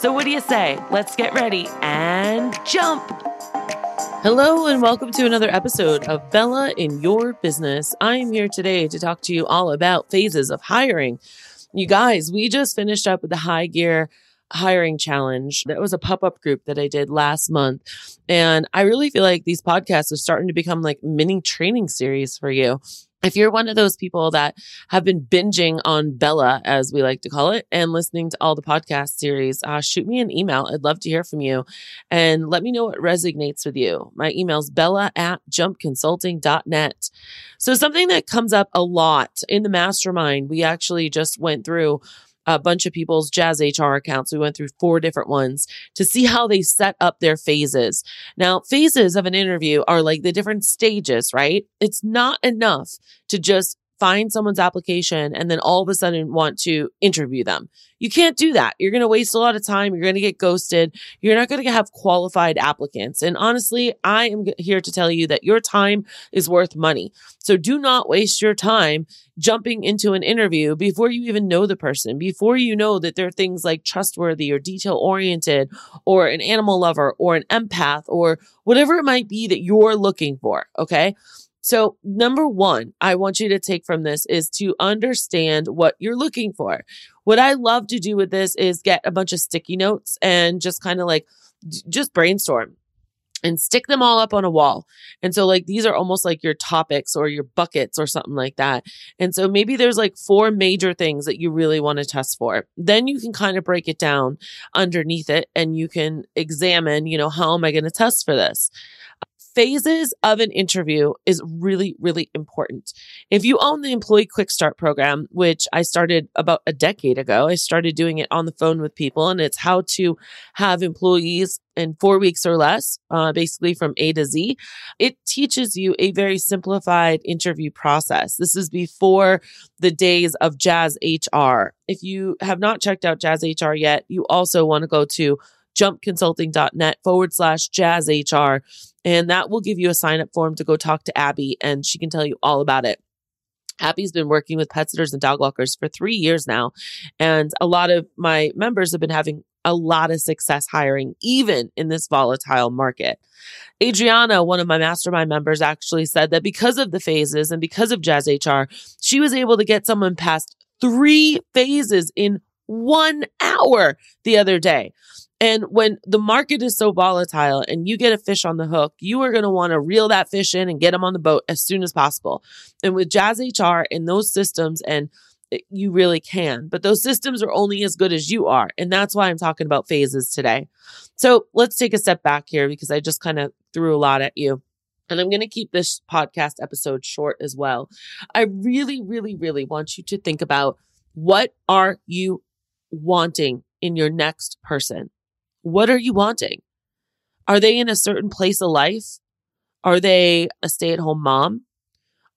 So, what do you say? Let's get ready and jump! Hello, and welcome to another episode of Bella in Your Business. I am here today to talk to you all about phases of hiring. You guys, we just finished up with the high gear hiring challenge. That was a pop up group that I did last month. And I really feel like these podcasts are starting to become like mini training series for you. If you're one of those people that have been binging on Bella, as we like to call it, and listening to all the podcast series, uh, shoot me an email. I'd love to hear from you and let me know what resonates with you. My email's bella at jumpconsulting.net. So, something that comes up a lot in the mastermind, we actually just went through a bunch of people's Jazz HR accounts. We went through four different ones to see how they set up their phases. Now, phases of an interview are like the different stages, right? It's not enough to just find someone's application and then all of a sudden want to interview them. You can't do that. You're going to waste a lot of time. You're going to get ghosted. You're not going to have qualified applicants. And honestly, I am here to tell you that your time is worth money. So do not waste your time jumping into an interview before you even know the person, before you know that there are things like trustworthy or detail oriented or an animal lover or an empath or whatever it might be that you're looking for. Okay. So, number one, I want you to take from this is to understand what you're looking for. What I love to do with this is get a bunch of sticky notes and just kind of like just brainstorm and stick them all up on a wall. And so, like, these are almost like your topics or your buckets or something like that. And so, maybe there's like four major things that you really want to test for. Then you can kind of break it down underneath it and you can examine, you know, how am I going to test for this? Phases of an interview is really, really important. If you own the Employee Quick Start program, which I started about a decade ago, I started doing it on the phone with people, and it's how to have employees in four weeks or less, uh, basically from A to Z. It teaches you a very simplified interview process. This is before the days of Jazz HR. If you have not checked out Jazz HR yet, you also want to go to jumpconsulting.net forward slash jazz HR. And that will give you a sign up form to go talk to Abby and she can tell you all about it. Abby's been working with pet sitters and dog walkers for three years now. And a lot of my members have been having a lot of success hiring, even in this volatile market. Adriana, one of my mastermind members, actually said that because of the phases and because of Jazz HR, she was able to get someone past three phases in one hour the other day. And when the market is so volatile and you get a fish on the hook, you are going to want to reel that fish in and get them on the boat as soon as possible. And with Jazz HR and those systems, and you really can, but those systems are only as good as you are. And that's why I'm talking about phases today. So let's take a step back here because I just kind of threw a lot at you. And I'm going to keep this podcast episode short as well. I really, really, really want you to think about what are you wanting in your next person? What are you wanting? Are they in a certain place of life? Are they a stay at home mom?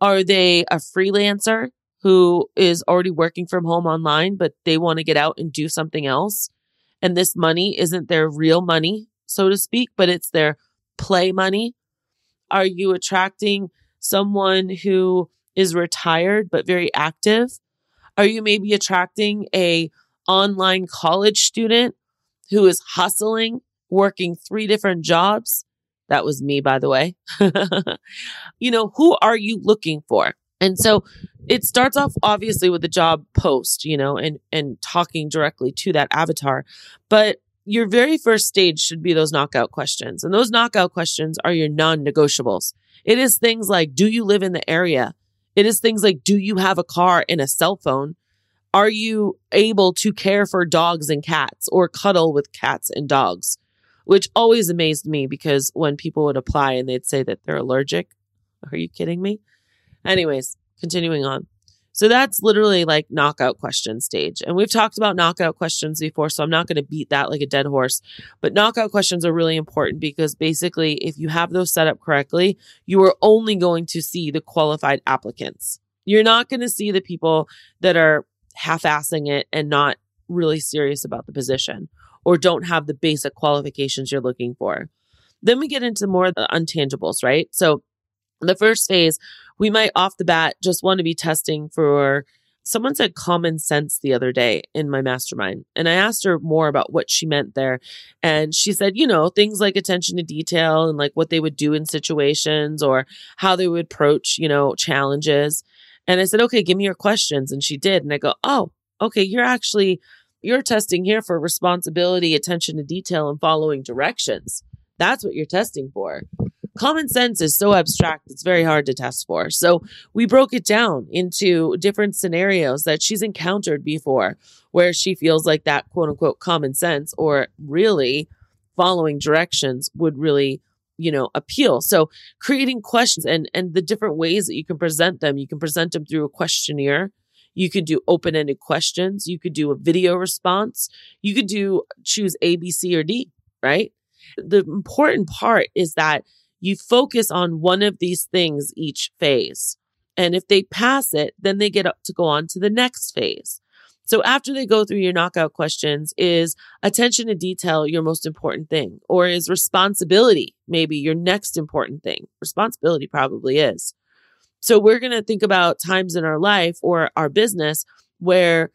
Are they a freelancer who is already working from home online, but they want to get out and do something else? And this money isn't their real money, so to speak, but it's their play money. Are you attracting someone who is retired but very active? Are you maybe attracting a online college student who is hustling, working three different jobs. That was me, by the way. you know, who are you looking for? And so it starts off obviously with the job post, you know, and, and talking directly to that avatar. But your very first stage should be those knockout questions. And those knockout questions are your non negotiables. It is things like, do you live in the area? It is things like, do you have a car and a cell phone? Are you able to care for dogs and cats or cuddle with cats and dogs? Which always amazed me because when people would apply and they'd say that they're allergic, are you kidding me? Anyways, continuing on. So that's literally like knockout question stage. And we've talked about knockout questions before, so I'm not going to beat that like a dead horse. But knockout questions are really important because basically, if you have those set up correctly, you are only going to see the qualified applicants. You're not going to see the people that are half assing it and not really serious about the position or don't have the basic qualifications you're looking for. Then we get into more the untangibles, right? So the first phase, we might off the bat just want to be testing for someone said common sense the other day in my mastermind and i asked her more about what she meant there and she said you know things like attention to detail and like what they would do in situations or how they would approach you know challenges and i said okay give me your questions. And she did. And i go oh okay you're actually you're testing here for responsibility attention to detail and following directions. That's what you're testing for. Common sense is so abstract, it's very hard to test for. So we broke it down into different scenarios that she's encountered before where she feels like that quote unquote common sense or really following directions would really you know appeal. So creating questions and and the different ways that you can present them. You can present them through a questionnaire. You could do open-ended questions. You could do a video response. You could do choose a b c or d right? The important part is that you focus on one of these things each phase. And if they pass it, then they get up to go on to the next phase. So after they go through your knockout questions, is attention to detail your most important thing? Or is responsibility maybe your next important thing? Responsibility probably is. So we're going to think about times in our life or our business where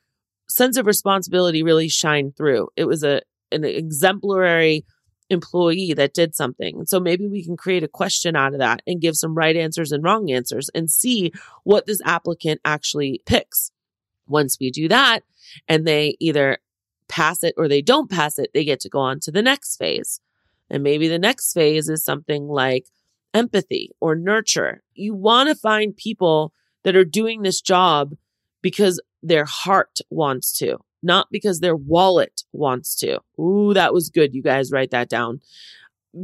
sense of responsibility really shined through. It was a an exemplary employee that did something. So maybe we can create a question out of that and give some right answers and wrong answers and see what this applicant actually picks. Once we do that and they either pass it or they don't pass it, they get to go on to the next phase. And maybe the next phase is something like empathy or nurture. You want to find people that are doing this job because their heart wants to not because their wallet wants to. Ooh, that was good. You guys write that down.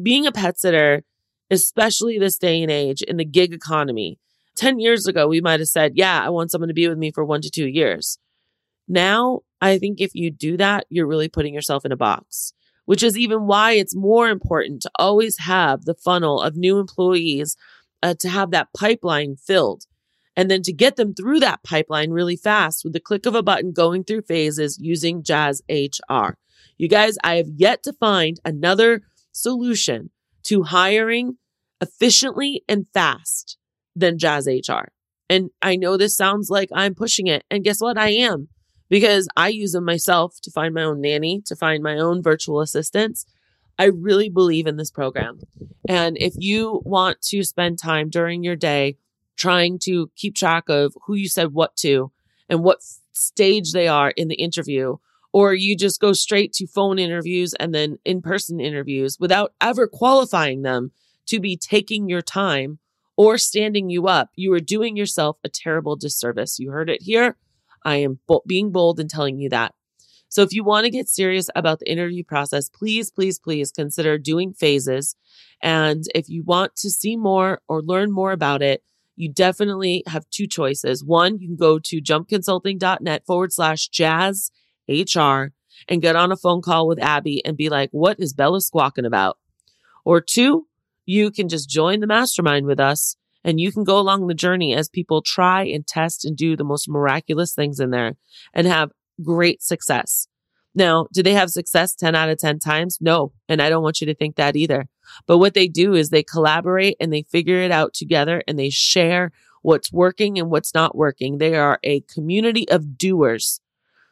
Being a pet sitter, especially this day and age in the gig economy, 10 years ago, we might have said, yeah, I want someone to be with me for one to two years. Now, I think if you do that, you're really putting yourself in a box, which is even why it's more important to always have the funnel of new employees uh, to have that pipeline filled and then to get them through that pipeline really fast with the click of a button going through phases using Jazz HR. You guys, I have yet to find another solution to hiring efficiently and fast than Jazz HR. And I know this sounds like I'm pushing it. And guess what? I am because I use them myself to find my own nanny, to find my own virtual assistants. I really believe in this program. And if you want to spend time during your day trying to keep track of who you said what to and what stage they are in the interview, or you just go straight to phone interviews and then in person interviews without ever qualifying them to be taking your time or standing you up, you are doing yourself a terrible disservice. You heard it here. I am bo- being bold and telling you that. So if you want to get serious about the interview process, please, please, please consider doing phases. And if you want to see more or learn more about it, you definitely have two choices. One, you can go to jumpconsulting.net forward slash jazz HR and get on a phone call with Abby and be like, what is Bella squawking about? Or two, you can just join the mastermind with us and you can go along the journey as people try and test and do the most miraculous things in there and have great success. Now, do they have success 10 out of 10 times? No. And I don't want you to think that either. But what they do is they collaborate and they figure it out together and they share what's working and what's not working. They are a community of doers.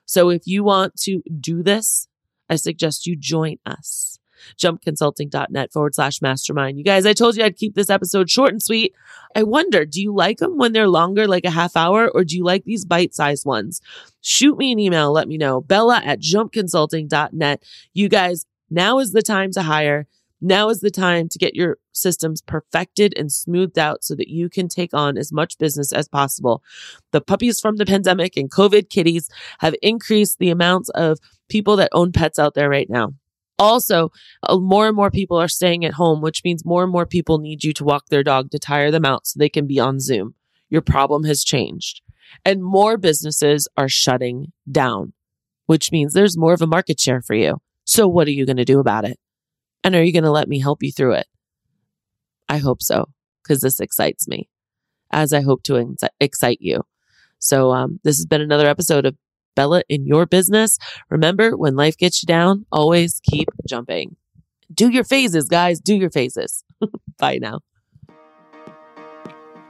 So if you want to do this, I suggest you join us jumpconsulting.net forward slash mastermind. You guys, I told you I'd keep this episode short and sweet. I wonder, do you like them when they're longer, like a half hour, or do you like these bite sized ones? Shoot me an email. Let me know. Bella at jumpconsulting.net. You guys, now is the time to hire. Now is the time to get your systems perfected and smoothed out so that you can take on as much business as possible. The puppies from the pandemic and COVID kitties have increased the amounts of people that own pets out there right now. Also, uh, more and more people are staying at home, which means more and more people need you to walk their dog to tire them out so they can be on Zoom. Your problem has changed. and more businesses are shutting down, which means there's more of a market share for you. So what are you going to do about it? And are you going to let me help you through it? I hope so, because this excites me as I hope to excite you. So, um, this has been another episode of Bella in your business. Remember, when life gets you down, always keep jumping. Do your phases, guys. Do your phases. Bye now.